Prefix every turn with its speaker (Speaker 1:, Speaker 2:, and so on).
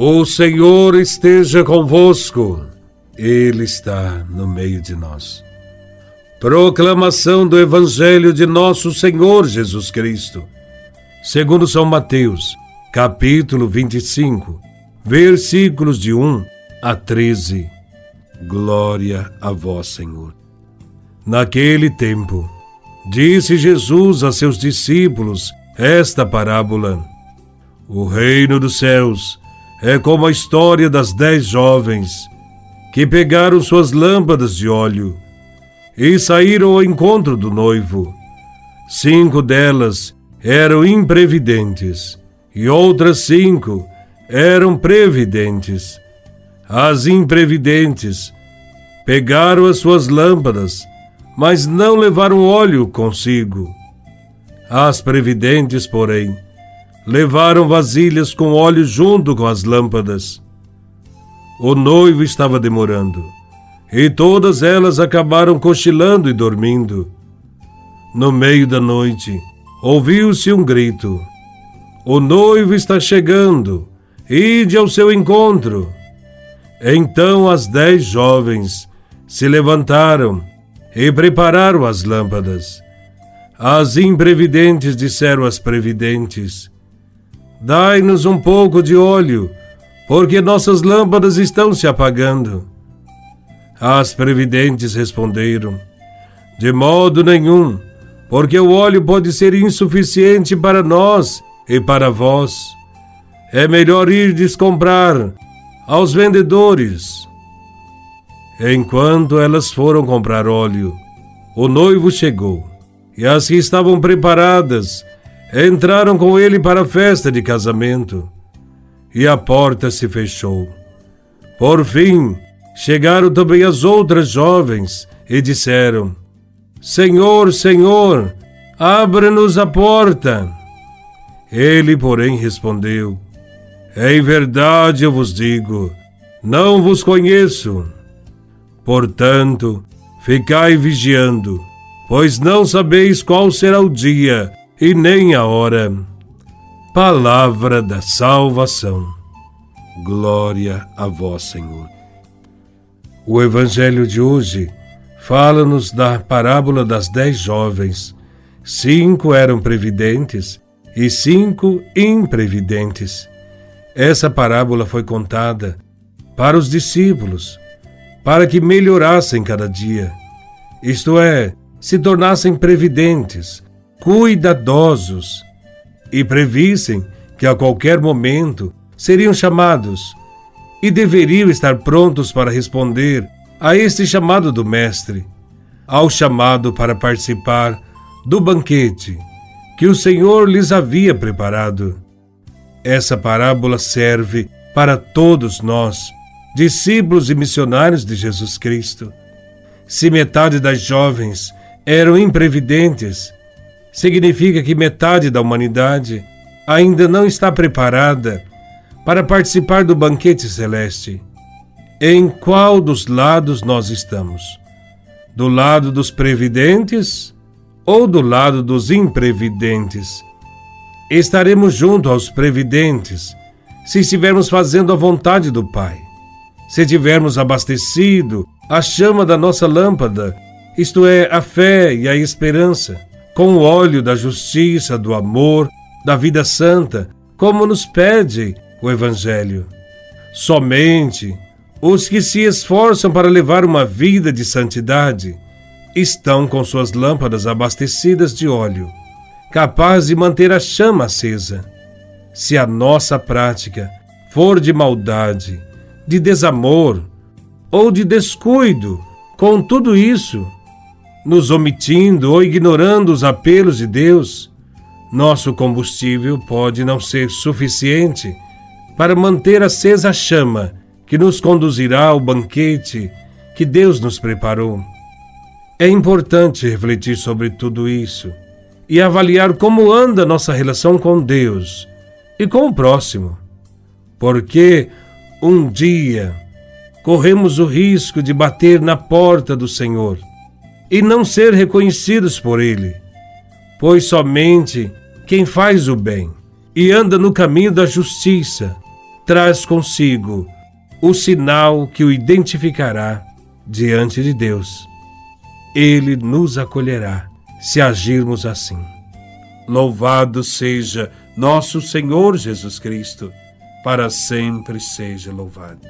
Speaker 1: O Senhor esteja convosco, Ele está no meio de nós. Proclamação do Evangelho de Nosso Senhor Jesus Cristo, segundo São Mateus, capítulo 25, versículos de 1 a 13. Glória a Vós, Senhor. Naquele tempo, disse Jesus a seus discípulos esta parábola: O reino dos céus é como a história das dez jovens que pegaram suas lâmpadas de óleo e saíram ao encontro do noivo. Cinco delas eram imprevidentes e outras cinco eram previdentes. As imprevidentes pegaram as suas lâmpadas, mas não levaram óleo consigo. As previdentes, porém, levaram vasilhas com óleo junto com as lâmpadas. O noivo estava demorando, e todas elas acabaram cochilando e dormindo. No meio da noite, ouviu-se um grito: O noivo está chegando, ide ao seu encontro. Então as dez jovens se levantaram e prepararam as lâmpadas. As imprevidentes disseram às previdentes: Dai-nos um pouco de óleo, porque nossas lâmpadas estão se apagando. As previdentes responderam: De modo nenhum, porque o óleo pode ser insuficiente para nós e para vós. É melhor ir descomprar aos vendedores. Enquanto elas foram comprar óleo, o noivo chegou, e as que estavam preparadas entraram com ele para a festa de casamento e a porta se fechou. Por fim, chegaram também as outras jovens e disseram: Senhor, Senhor, abra-nos a porta. Ele, porém, respondeu: Em verdade eu vos digo, não vos conheço. Portanto, ficai vigiando, pois não sabeis qual será o dia e nem a hora. Palavra da salvação. Glória a vós, Senhor. O Evangelho de hoje fala-nos da parábola das dez jovens. Cinco eram previdentes e cinco imprevidentes. Essa parábola foi contada para os discípulos, para que melhorassem cada dia, isto é, se tornassem previdentes, cuidadosos e previssem que a qualquer momento seriam chamados e deveriam estar prontos para responder a este chamado do Mestre, ao chamado para participar do banquete que o Senhor lhes havia preparado. Essa parábola serve para todos nós, discípulos e missionários de Jesus Cristo. Se metade das jovens eram imprevidentes, significa que metade da humanidade ainda não está preparada para participar do banquete celeste. Em qual dos lados nós estamos? Do lado dos previdentes ou do lado dos imprevidentes? Estaremos junto aos previdentes se estivermos fazendo a vontade do Pai. Se tivermos abastecido a chama da nossa lâmpada, isto é, a fé e a esperança com o óleo da justiça, do amor, da vida santa, como nos pede o Evangelho. Somente os que se esforçam para levar uma vida de santidade estão com suas lâmpadas abastecidas de óleo, capaz de manter a chama acesa. Se a nossa prática for de maldade, de desamor ou de descuido com tudo isso, nos omitindo ou ignorando os apelos de Deus, nosso combustível pode não ser suficiente para manter acesa a chama que nos conduzirá ao banquete que Deus nos preparou. É importante refletir sobre tudo isso e avaliar como anda nossa relação com Deus e com o próximo, porque um dia corremos o risco de bater na porta do Senhor e não ser reconhecidos por Ele, pois somente quem faz o bem e anda no caminho da justiça traz consigo o sinal que o identificará diante de Deus. Ele nos acolherá se agirmos assim. Louvado seja nosso Senhor Jesus Cristo, para sempre seja louvado.